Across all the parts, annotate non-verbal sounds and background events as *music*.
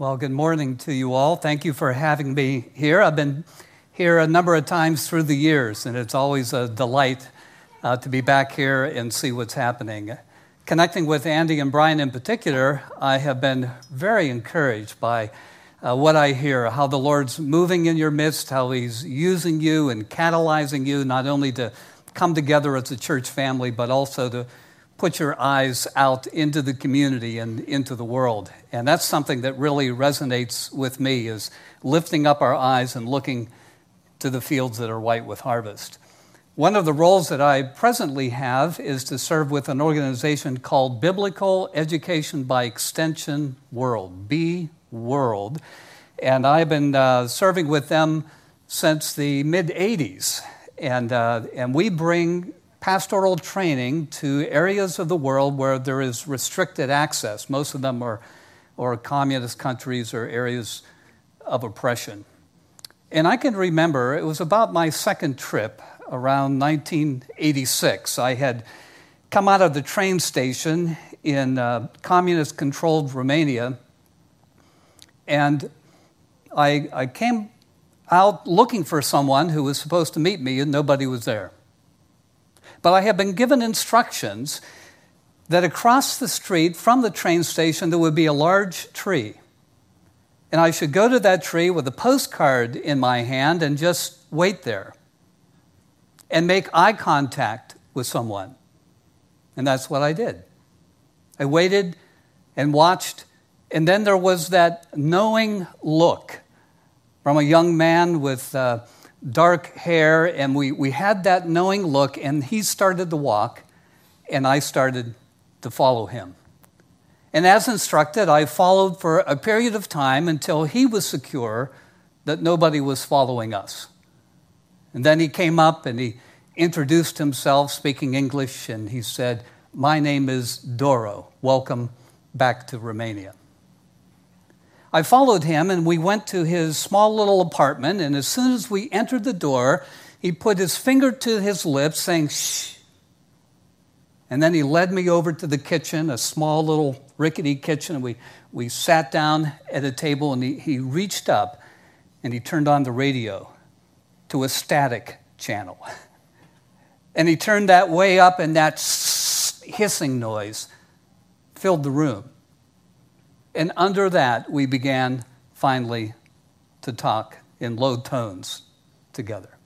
Well, good morning to you all. Thank you for having me here. I've been here a number of times through the years, and it's always a delight uh, to be back here and see what's happening. Connecting with Andy and Brian in particular, I have been very encouraged by uh, what I hear, how the Lord's moving in your midst, how He's using you and catalyzing you not only to come together as a church family, but also to put your eyes out into the community and into the world. And that's something that really resonates with me is lifting up our eyes and looking to the fields that are white with harvest. One of the roles that I presently have is to serve with an organization called Biblical Education by Extension World, BEE World. And I've been uh, serving with them since the mid 80s. And, uh, and we bring pastoral training to areas of the world where there is restricted access. Most of them are or communist countries or areas of oppression. And I can remember it was about my second trip around 1986. I had come out of the train station in uh, communist controlled Romania, and I, I came out looking for someone who was supposed to meet me, and nobody was there. But I have been given instructions that across the street from the train station there would be a large tree. And I should go to that tree with a postcard in my hand and just wait there and make eye contact with someone. And that's what I did. I waited and watched, and then there was that knowing look from a young man with. Uh, dark hair, and we, we had that knowing look, and he started to walk, and I started to follow him. And as instructed, I followed for a period of time until he was secure that nobody was following us. And then he came up and he introduced himself, speaking English, and he said, My name is Doro. Welcome back to Romania. I followed him and we went to his small little apartment. And as soon as we entered the door, he put his finger to his lips, saying, shh. And then he led me over to the kitchen, a small little rickety kitchen. And we, we sat down at a table and he, he reached up and he turned on the radio to a static channel. *laughs* And he turned that way up, and that hissing noise filled the room. And under that, we began finally to talk in low tones together.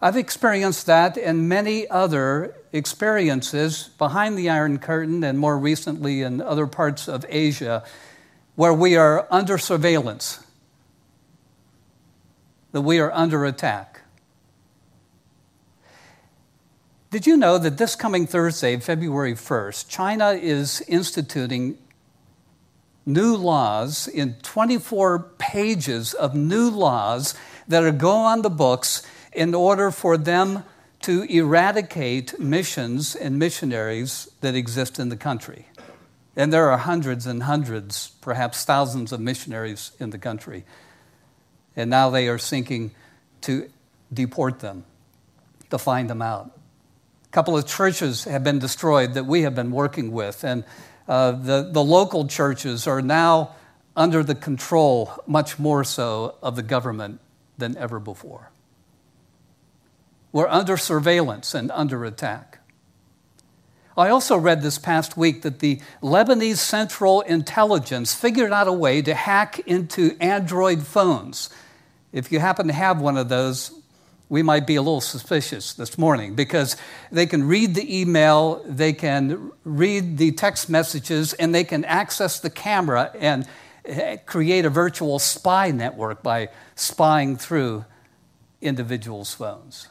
I've experienced that and many other experiences behind the Iron Curtain and more recently in other parts of Asia where we are under surveillance, that we are under attack. Did you know that this coming Thursday, February 1st, China is instituting new laws, in 24 pages of new laws that are go on the books in order for them to eradicate missions and missionaries that exist in the country. And there are hundreds and hundreds, perhaps thousands of missionaries in the country. And now they are seeking to deport them, to find them out. A couple of churches have been destroyed that we have been working with. And uh, the, the local churches are now under the control, much more so, of the government than ever before. We're under surveillance and under attack. I also read this past week that the Lebanese Central Intelligence figured out a way to hack into Android phones. If you happen to have one of those, we might be a little suspicious this morning because they can read the email, they can read the text messages, and they can access the camera and eh, create a virtual spy network by spying through individuals' phones.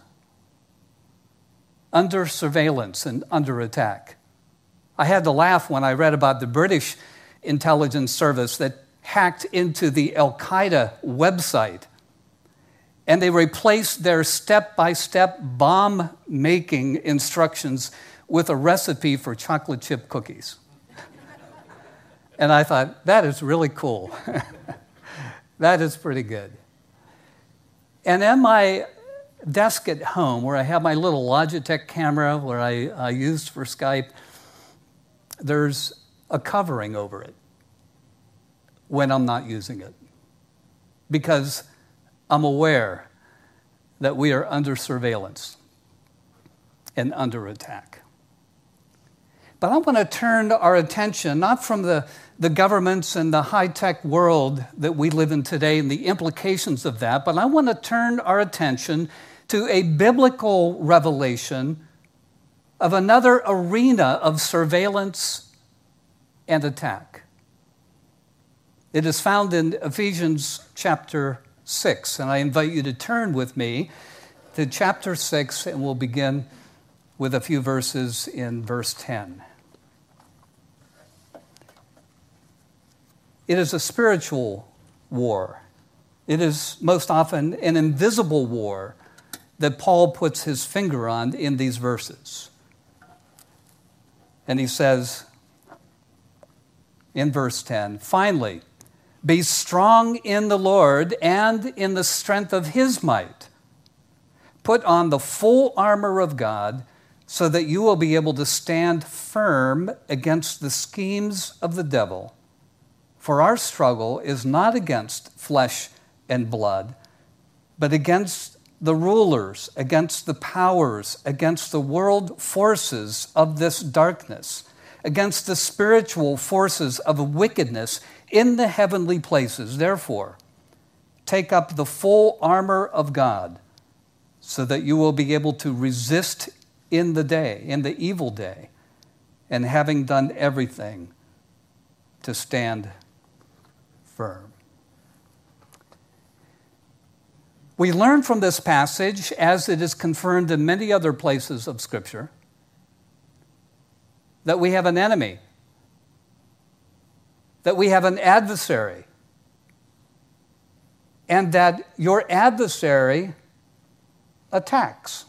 Under surveillance and under attack. I had to laugh when I read about the British intelligence service that hacked into the Al Qaeda website and they replaced their step by step bomb making instructions with a recipe for chocolate chip cookies. and I thought, that is really cool. *laughs* that is pretty good. And at my desk at home, where I have my little Logitech camera, where I, I used for Skype, there's a covering over it. when I'm not using it because I'm aware that we are under surveillance and under attack. But I want to turn our attention not from the, the governments and the high tech world that we live in today and the implications of that, but I want to turn our attention to a biblical revelation of another arena of surveillance and attack. It is found in Ephesians chapter 6, and I invite you to turn with me to chapter 6, and we'll begin with a few verses in verse 10. It is a spiritual war. It is most often an invisible war that Paul puts his finger on in these verses. And he says in verse 10 finally, be strong in the Lord and in the strength of his might. Put on the full armor of God so that you will be able to stand firm against the schemes of the devil. For our struggle is not against flesh and blood, but against the rulers, against the powers, against the world forces of this darkness, against the spiritual forces of wickedness in the heavenly places. Therefore, take up the full armor of God so that you will be able to resist in the day, in the evil day, and having done everything, to stand firm. We learn from this passage, as it is confirmed in many other places of Scripture, that we have an enemy that we have an adversary, and that your adversary attacks.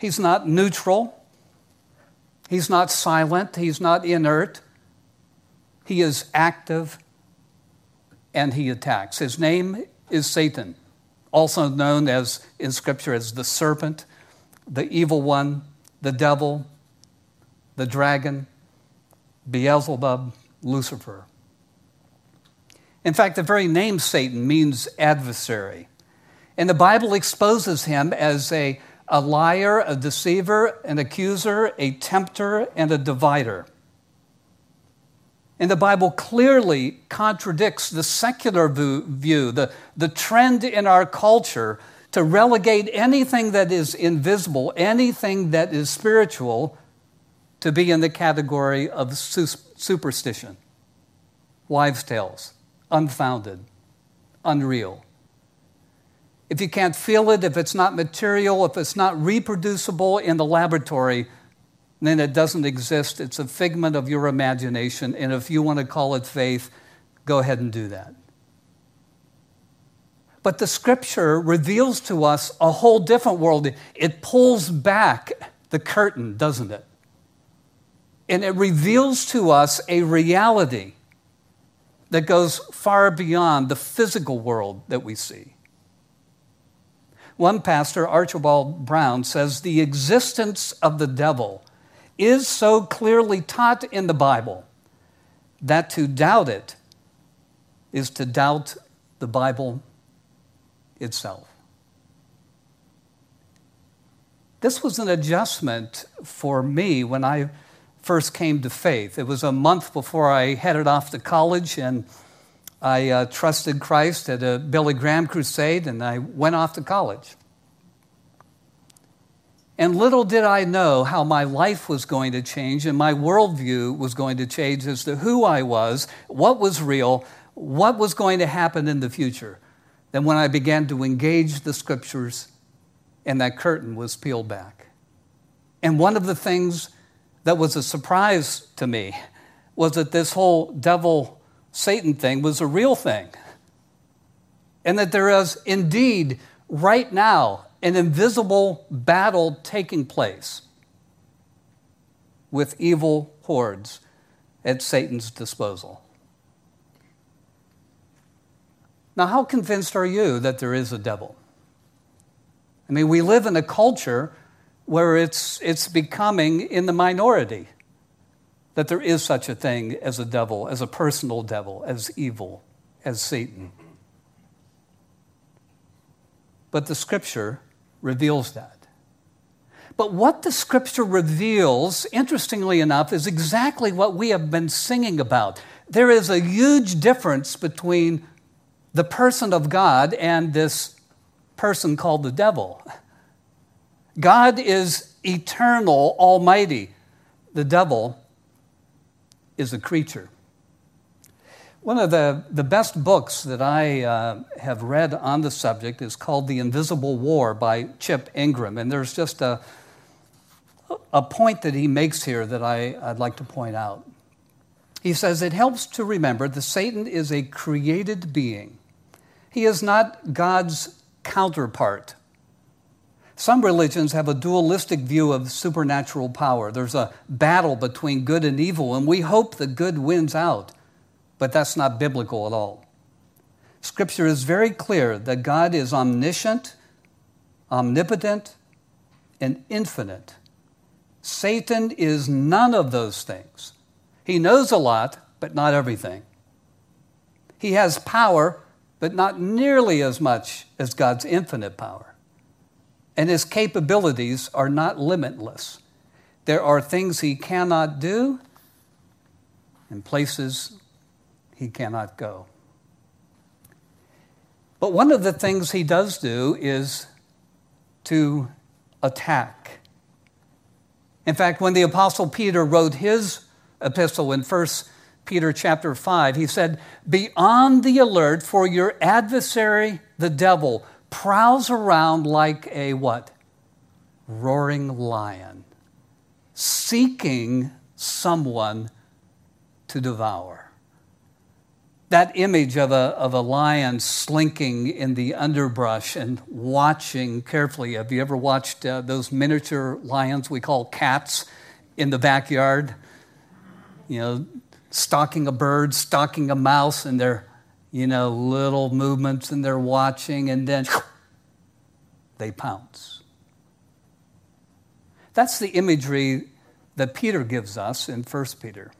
He's not neutral, he's not silent, he's not inert, he is active and he attacks. His name is Satan, also known as in Scripture as the serpent, the evil one, the devil, the dragon, Beelzebub, Lucifer. In fact, the very name Satan means adversary. And the Bible exposes him as a, a liar, a deceiver, an accuser, a tempter, and a divider. And the Bible clearly contradicts the secular view, the, the trend in our culture to relegate anything that is invisible, anything that is spiritual, to be in the category of superstition, wives' tales, unfounded, unreal. If you can't feel it, if it's not material, if it's not reproducible in the laboratory, then it doesn't exist. It's a figment of your imagination. And if you want to call it faith, go ahead and do that. But the scripture reveals to us a whole different world. It pulls back the curtain, doesn't it? And it reveals to us a reality that goes far beyond the physical world that we see. One pastor, Archibald Brown, says the existence of the devil is so clearly taught in the Bible that to doubt it is to doubt the Bible itself. This was an adjustment for me when I first came to faith. It was a month before I headed off to college, and I uh, trusted Christ at a Billy Graham crusade, and I went off to college. And little did I know how my life was going to change and my worldview was going to change as to who I was, what was real, what was going to happen in the future. Then, when I began to engage the scriptures, and that curtain was peeled back. And one of the things that was a surprise to me was that this whole devil Satan thing was a real thing. And that there is indeed, right now, an invisible battle taking place with evil hordes at Satan's disposal. Now, how convinced are you that there is a devil? I mean, we live in a culture where it's, it's becoming in the minority. that there is such a thing as a devil, as a personal devil, as evil, as Satan. But the scripture reveals that. But what the scripture reveals, interestingly enough, is exactly what we have been singing about. There is a huge difference between the person of God and this person called the devil. *laughs* God is eternal, almighty. The devil is a creature. One of the, the best books that I uh, have read on the subject is called The Invisible War by Chip Ingram. And there's just a, a point that he makes here that I, I'd like to point out. He says it helps to remember that Satan is a created being, he is not God's counterpart. Some religions have a dualistic view of supernatural power. There's a battle between good and evil, and we hope the good wins out but that's not biblical at all. Scripture is very clear that God is omniscient, omnipotent, and infinite. Satan is none of those things. He knows a lot, but not everything. He has power, but not nearly as much as God's infinite power. And his capabilities are not limitless. There are things he cannot do and places he cannot go. But one of the things he does do is to attack. In fact, when the apostle Peter wrote his epistle in 1 Peter chapter 5, he said, "Be on the alert for your adversary the devil prowls around like a what? roaring lion, seeking someone to devour." that image of a, of a lion slinking in the underbrush and watching carefully. Have you ever watched uh, those miniature lions we call cats in the backyard? You know, stalking a bird, stalking a mouse, and their, you know, little movements, and they're watching, and then they pounce. That's the imagery that Peter gives us in 1 Peter.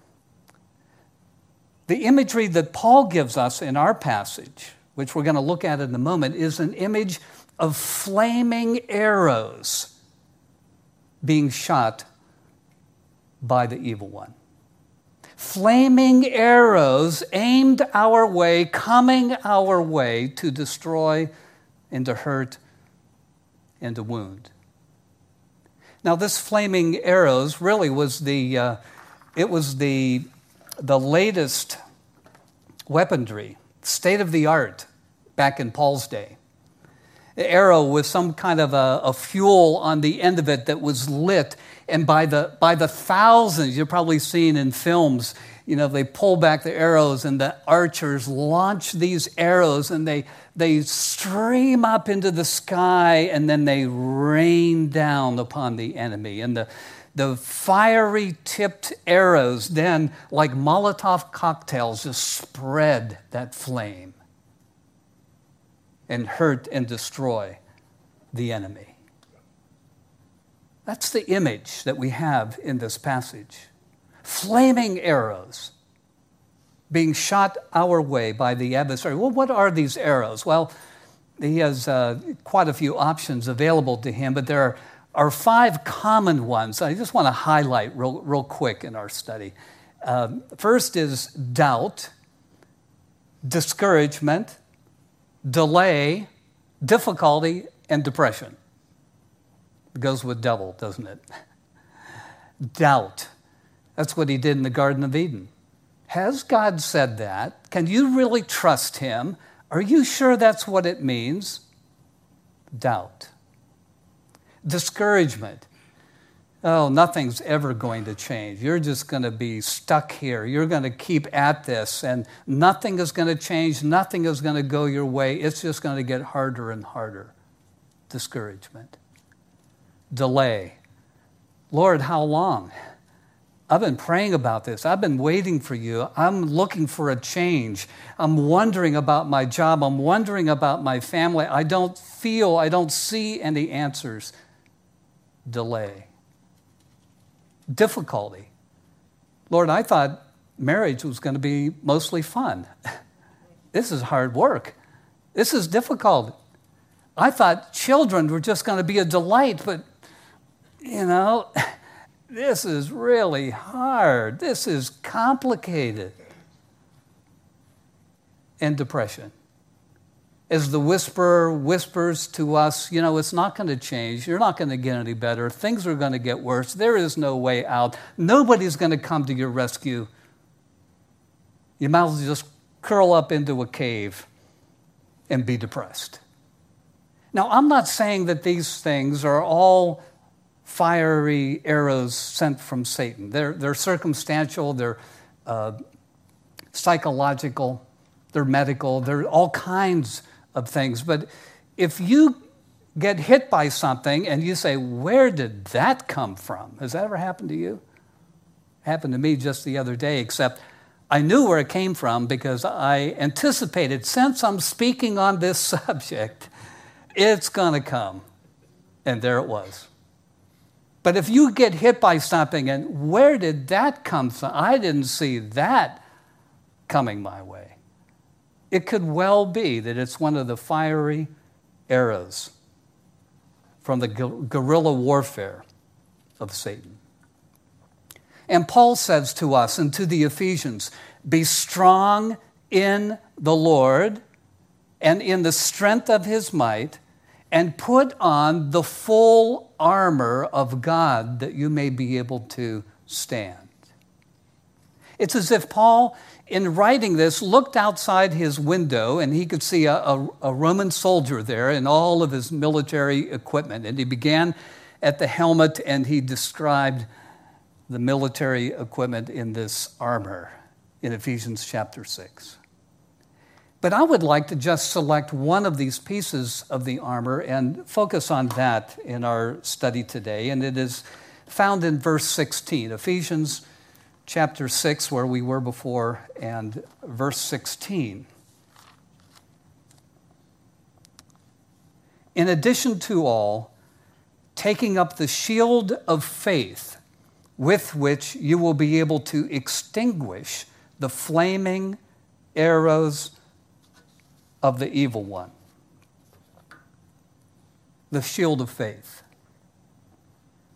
The imagery that Paul gives us in our passage, which we're going to look at in a moment, is an image of flaming arrows being shot by the evil one. Flaming arrows aimed our way, coming our way to destroy and to hurt and to wound. Now, this flaming arrows really was the, uh, it was the the latest weaponry, state of the art back in Paul's day. The arrow with some kind of a, a, fuel on the end of it that was lit, and by the, by the thousands, you've probably seen in films, you know, they pull back the arrows and the archers launch these arrows and they, they stream up into the sky and then they rain down upon the enemy. And the, the fiery tipped arrows then, like Molotov cocktails, just spread that flame and hurt and destroy the enemy. That's the image that we have in this passage. Flaming arrows being shot our way by the adversary. Well, what are these arrows? Well, he has uh, quite a few options available to him, but there are are five common ones I just want to highlight real, real quick in our study. Um, first is doubt, discouragement, delay, difficulty, and depression. It goes with devil, doesn't it? *laughs* doubt. That's what he did in the Garden of Eden. Has God said that? Can you really trust him? Are you sure that's what it means? Doubt discouragement. Oh, nothing's ever going to change. You're just going to be stuck here. You're going to keep at this, and nothing is going to change. Nothing is going to go your way. It's just going to get harder and harder. Discouragement. Delay. Lord, how long? I've been praying about this. I've been waiting for you. I'm looking for a change. I'm wondering about my job. I'm wondering about my family. I don't feel, I don't see any answers delay. Difficulty. Lord, I thought marriage was going to be mostly fun. *laughs* this is hard work. This is difficult. I thought children were just going to be a delight, but you know, *laughs* this is really hard. This is complicated. And depression. As the whisperer whispers to us, you know, it's not going to change. You're not going to get any better. Things are going to get worse. There is no way out. Nobody's going to come to your rescue. You might as well just curl up into a cave and be depressed. Now, I'm not saying that these things are all fiery arrows sent from Satan. They're, they're circumstantial, they're uh, psychological, they're medical, they're all kinds of things. But if you get hit by something and you say, Where did that come from? Has that ever happened to you? It happened to me just the other day, except I knew where it came from because I anticipated, since I'm speaking on this *laughs* subject, it's going to come. And there it was. But if you get hit by something and where did that come from? I didn't see that coming my way. It could well be that it's one of the fiery arrows from the guerrilla warfare of Satan. And Paul says to us and to the Ephesians be strong in the Lord and in the strength of his might and put on the full armor of God that you may be able to stand. It's as if Paul, in writing this, looked outside his window and he could see a, a, a, Roman soldier there in all of his military equipment. And he began at the helmet and he described the military equipment in this armor in Ephesians chapter 6. But I would like to just select one of these pieces of the armor and focus on that in our study today. And it is found in verse 16, Ephesians chapter 6, where we were before, and verse 16. In addition to all, taking up the shield of faith with which you will be able to extinguish the flaming arrows of the evil one. The shield of faith.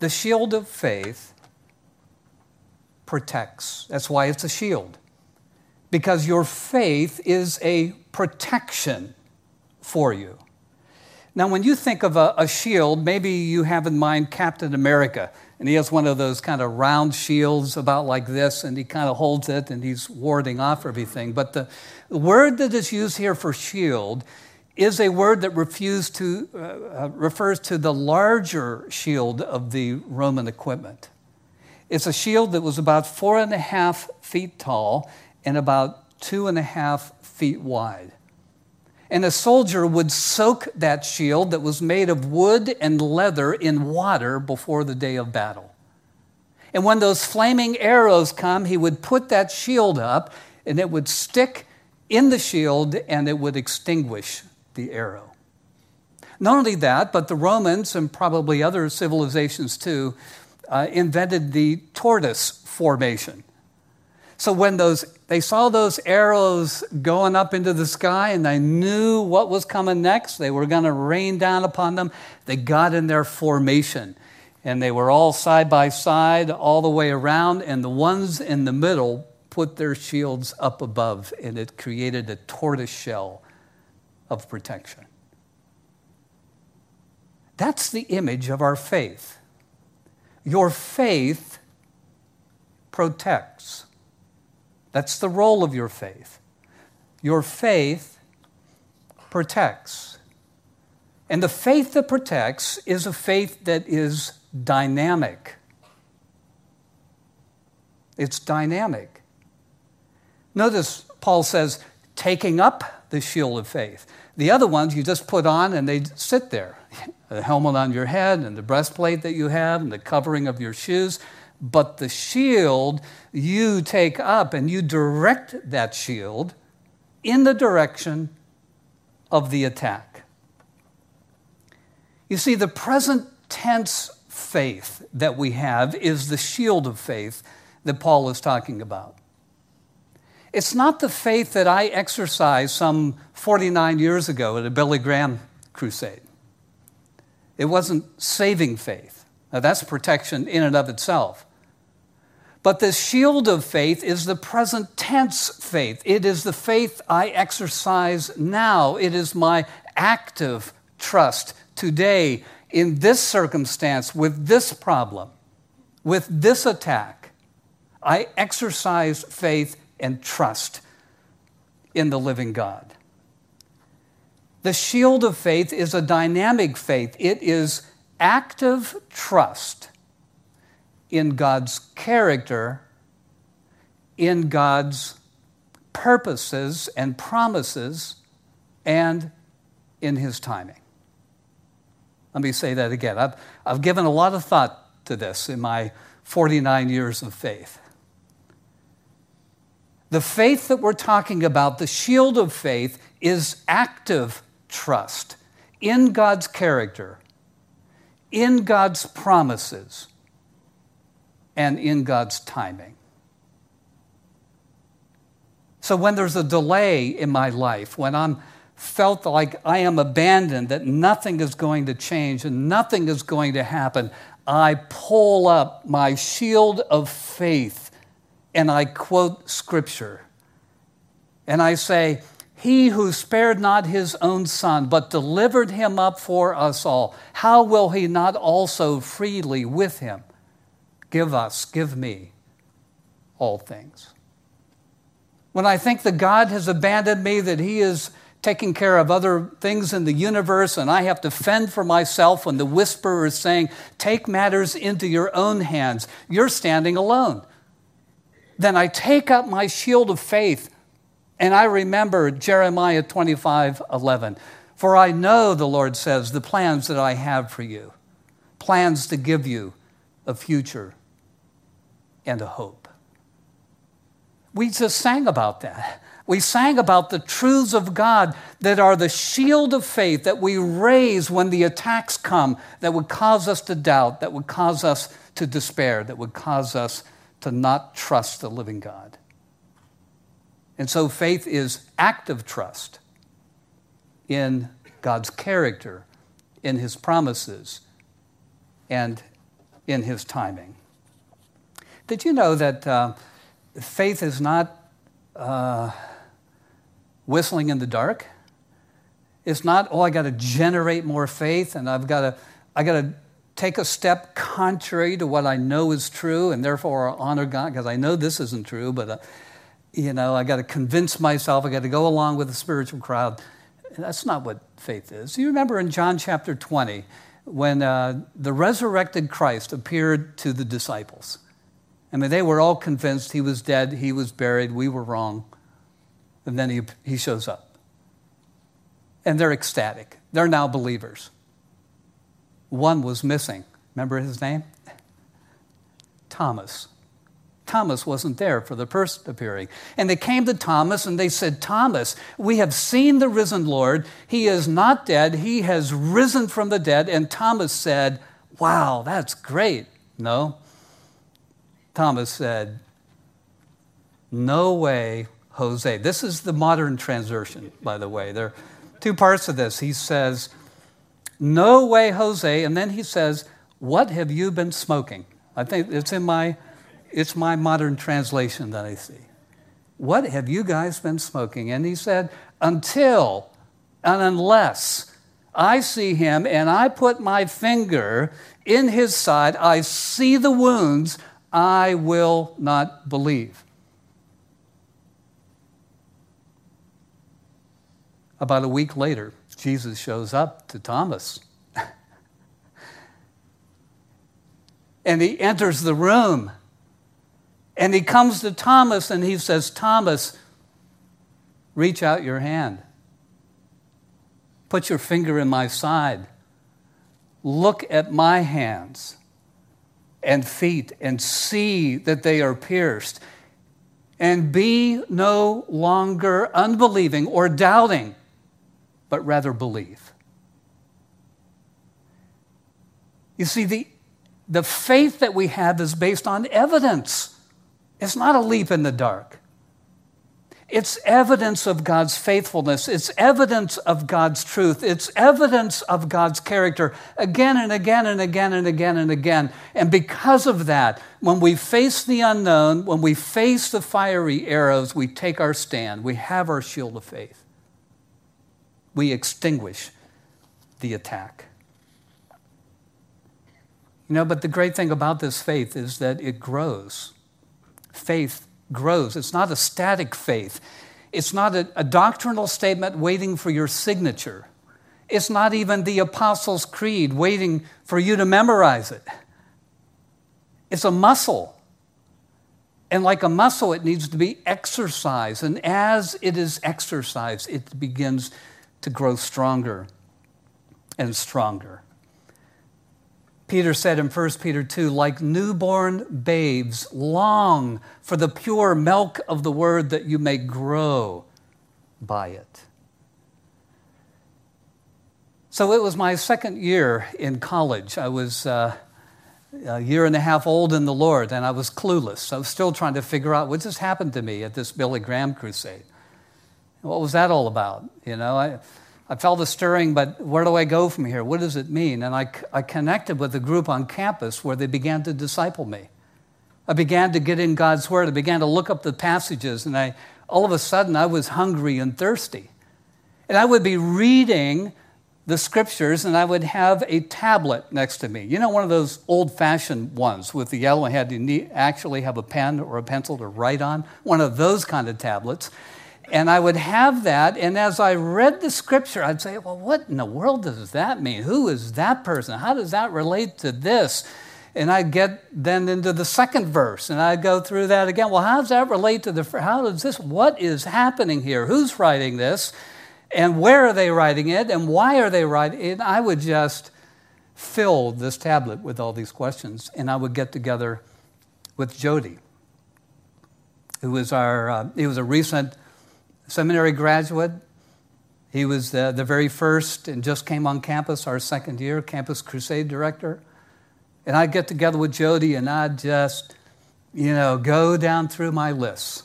The shield of faith protects. That's why it's a shield. Because your faith is a protection for you. Now, when you think of a, a, shield, maybe you have in mind Captain America, and he has one of those kind of round shields about like this, and he kind of holds it and he's warding off everything. But the, word that is used here for shield is a word that to, uh, uh, refers to the larger shield of the Roman equipment. It's a shield that was about four and a half feet tall and about two and a half feet wide. And a soldier would soak that shield that was made of wood and leather in water before the day of battle. And when those flaming arrows come, he would put that shield up and it would stick in the shield and it would extinguish the arrow. Not only that, but the Romans and probably other civilizations too uh, invented the tortoise formation. So when those they saw those arrows going up into the sky and they knew what was coming next, they were going to rain down upon them. They got in their formation and they were all side by side all the way around and the ones in the middle put their shields up above, and it created a tortoise shell of protection. That's the image of our faith. Your faith protects. That's the role of your faith. Your faith protects. And the faith that protects is a faith that is dynamic. It's dynamic. Notice Paul says, taking up the shield of faith. The other ones you just put on and they sit there. *laughs* The helmet on your head and the breastplate that you have and the covering of your shoes. But the shield you take up and you direct that shield in the direction of the attack. You see, the present tense faith that we have is the shield of faith that Paul is talking about. It's not the faith that I exercised some 49 years ago at a Billy Graham crusade. It wasn't saving faith. Now, that's protection in and of itself. But the shield of faith is the present tense faith. It is the faith I exercise now. It is my active trust today in this circumstance, with this problem, with this attack. I exercise faith and trust in the living God. The shield of faith is a dynamic faith, it is active trust in God's character, in God's purposes and promises, and in His timing. Let me say that again. I've, I've given a lot of thought to this in my 49 years of faith. The faith that we're talking about, the shield of faith, is active trust in God's character, in God's promises, and in God's timing. So when there's a delay in my life, when I'm felt like I am abandoned, that nothing is going to change and nothing is going to happen, I pull up my shield of faith and I quote scripture. And I say, He who spared not his own son, but delivered him up for us all, how will he not also freely with him give us, give me all things? When I think that God has abandoned me, that he is taking care of other things in the universe, and I have to fend for myself when the whisperer is saying, Take matters into your own hands, you're standing alone. Then I take up my shield of faith, and I remember Jeremiah 25 11. For I know, the Lord says, the plans that I have for you plans to give you a future and a hope. We just sang about that. We sang about the truths of God that are the shield of faith that we raise when the attacks come that would cause us to doubt, that would cause us to despair, that would cause us to not trust the living God. And so faith is active trust in God's character, in his promises, and in his timing. Did you know that uh, faith is not. Uh, whistling in the dark. It's not, oh, I got to generate more faith and I've got to, I got to take a step contrary to what I know is true and therefore honor God because I know this isn't true, but, uh, you know, I got to convince myself, I got to go along with the spiritual crowd. That's not what faith is. You remember in John chapter 20 when uh, the resurrected Christ appeared to the disciples. I mean, they were all convinced he was dead, he was buried, we were wrong and then he, he shows up. And they're ecstatic. They're now believers. One was missing. Remember his name? Thomas. Thomas wasn't there for the first appearing. And they came to Thomas and they said, Thomas, we have seen the risen Lord. He is not dead, he has risen from the dead. And Thomas said, Wow, that's great. No. Thomas said, No way Jose. This is the modern translation, by the way. There are two parts of this. He says, No way, Jose. And then he says, What have you been smoking? I think it's in my, it's my modern translation that I see. What have you guys been smoking? And he said, Until and unless I see him and I put my finger in his side, I see the wounds, I will not believe. About a week later, Jesus shows up to Thomas. *laughs* and he enters the room. And he comes to Thomas and he says, Thomas, reach out your hand. Put your finger in my side. Look at my hands and feet and see that they are pierced. And be no longer unbelieving or doubting but rather believe. You see, the, the faith that we have is based on evidence. It's not a leap in the dark. It's evidence of God's faithfulness. It's evidence of God's truth. It's evidence of God's character again and again and again and again and again. And because of that, when we face the unknown, when we face the fiery arrows, we take our stand. We have our shield of faith. We extinguish the attack. You know, but the great thing about this faith is that it grows. Faith grows. It's not a static faith, it's not a, a doctrinal statement waiting for your signature. It's not even the Apostles' Creed waiting for you to memorize it. It's a muscle. And like a muscle, it needs to be exercised. And as it is exercised, it begins to grow stronger and stronger. Peter said in 1 Peter 2, like newborn babes, long for the pure milk of the word that you may grow by it. So it was my second year in college. I was uh, a year and a half old in the Lord, and I was clueless. I was still trying to figure out what just happened to me at this Billy Graham crusade. What was that all about? You know, I, I felt a stirring, but where do I go from here? What does it mean? And I, I connected with a group on campus where they began to disciple me. I began to get in God's Word. I began to look up the passages, and I, all of a sudden I was hungry and thirsty. And I would be reading the scriptures, and I would have a tablet next to me. You know, one of those old fashioned ones with the yellow head, you need, actually have a pen or a pencil to write on, one of those kind of tablets. And I would have that, and as I read the scripture, I'd say, Well, what in the world does that mean? Who is that person? How does that relate to this? And I'd get then into the second verse, and I'd go through that again. Well, how does that relate to the, how does this, what is happening here? Who's writing this? And where are they writing it? And why are they writing it? And I would just fill this tablet with all these questions, and I would get together with Jody, who was our, uh, he was a recent seminary graduate. He was the, the very first and just came on campus our second year, campus crusade director. And I'd get together with Jody and I'd just, you know, go down through my lists.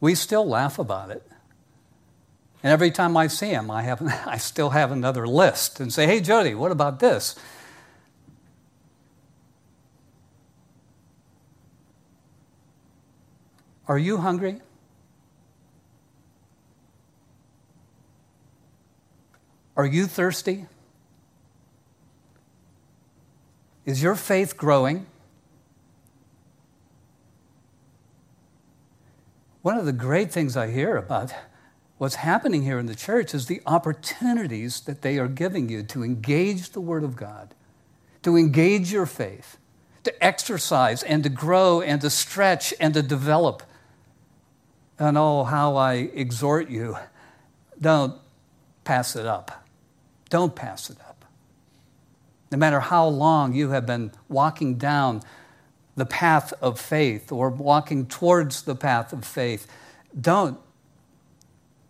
We still laugh about it. And every time I see him, I, have, *laughs* I still have another list and say, hey, Jody, what about this? Are you hungry? Are you thirsty? Is your faith growing? One of the great things I hear about what's happening here in the church is the opportunities that they are giving you to engage the Word of God, to engage your faith, to exercise and to grow and to stretch and to develop. And oh, how I exhort you don't pass it up. Don't pass it up. No matter how long you have been walking down the path of faith or walking towards the path of faith, don't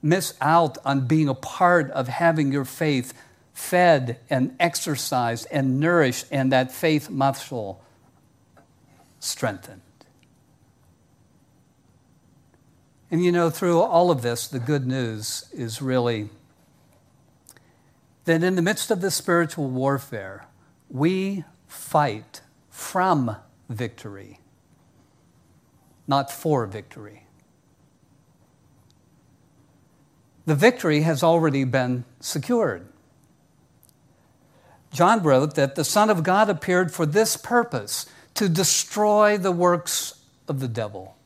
miss out on being a part of having your faith fed and exercised and nourished and that faith muscle strengthened. And you know, through all of this, the good news is really that in the midst of this spiritual warfare, we fight from victory, not for victory. The victory has already been secured. John wrote that the Son of God appeared for this purpose to destroy the works of the devil.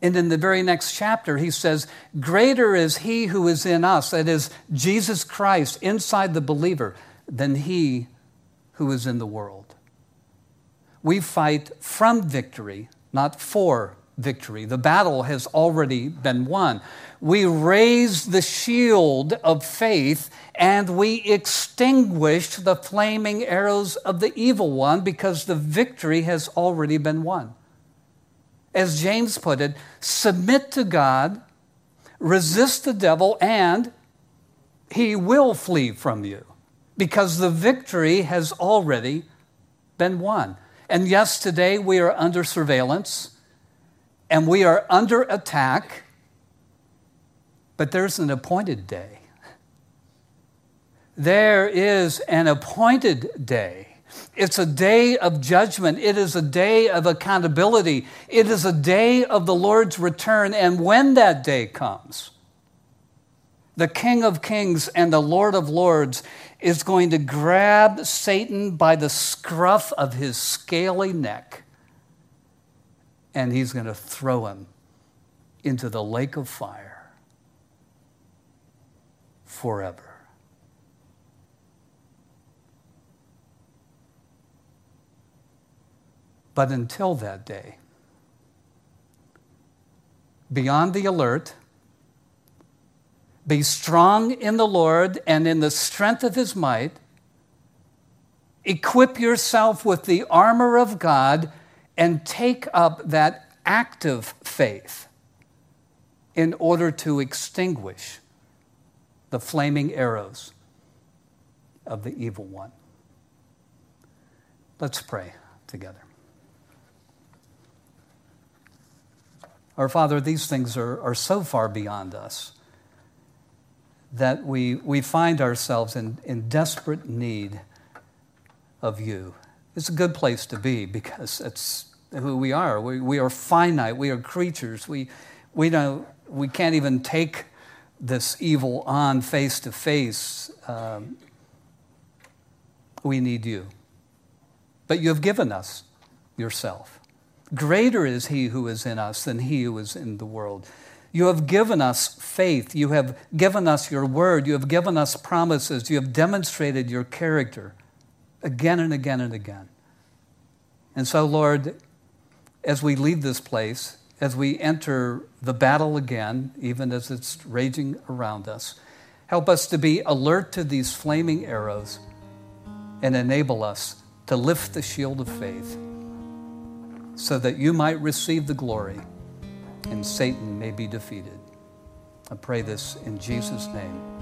And in the very next chapter, he says, Greater is he who is in us, that is, Jesus Christ inside the believer, than he who is in the world. We fight from victory, not for victory. The battle has already been won. We raise the shield of faith and we extinguish the flaming arrows of the evil one because the victory has already been won as James put it, submit to God, resist the devil, and he will flee from you because the victory has already been won. And yes, today we are under surveillance and we are under attack, but there's an appointed day. There is an appointed day. It's a day of judgment. It is a day of accountability. It is a day of the Lord's return. And when that day comes, the King of Kings and the Lord of Lords is going to grab Satan by the scruff of his scaly neck and he's going to throw him into the lake of fire forever. But until that day, be on the alert, be strong in the Lord and in the strength of his might. Equip yourself with the armor of God and take up that active faith in order to extinguish the flaming arrows of the evil one. Let's pray together. Our Father, these things are, are so far beyond us that we, we find ourselves in, in desperate need of you. It's a good place to be because it's who we are. We, we are finite, we are creatures. We, we, don't, we can't even take this evil on face to face. Um, we need you. But you have given us yourself. Greater is he who is in us than he who is in the world. You have given us faith. You have given us your word. You have given us promises. You have demonstrated your character again and again and again. And so, Lord, as we leave this place, as we enter the battle again, even as it's raging around us, help us to be alert to these flaming arrows and enable us to lift the shield of faith so that you might receive the glory and Satan may be defeated. I pray this in Jesus' name.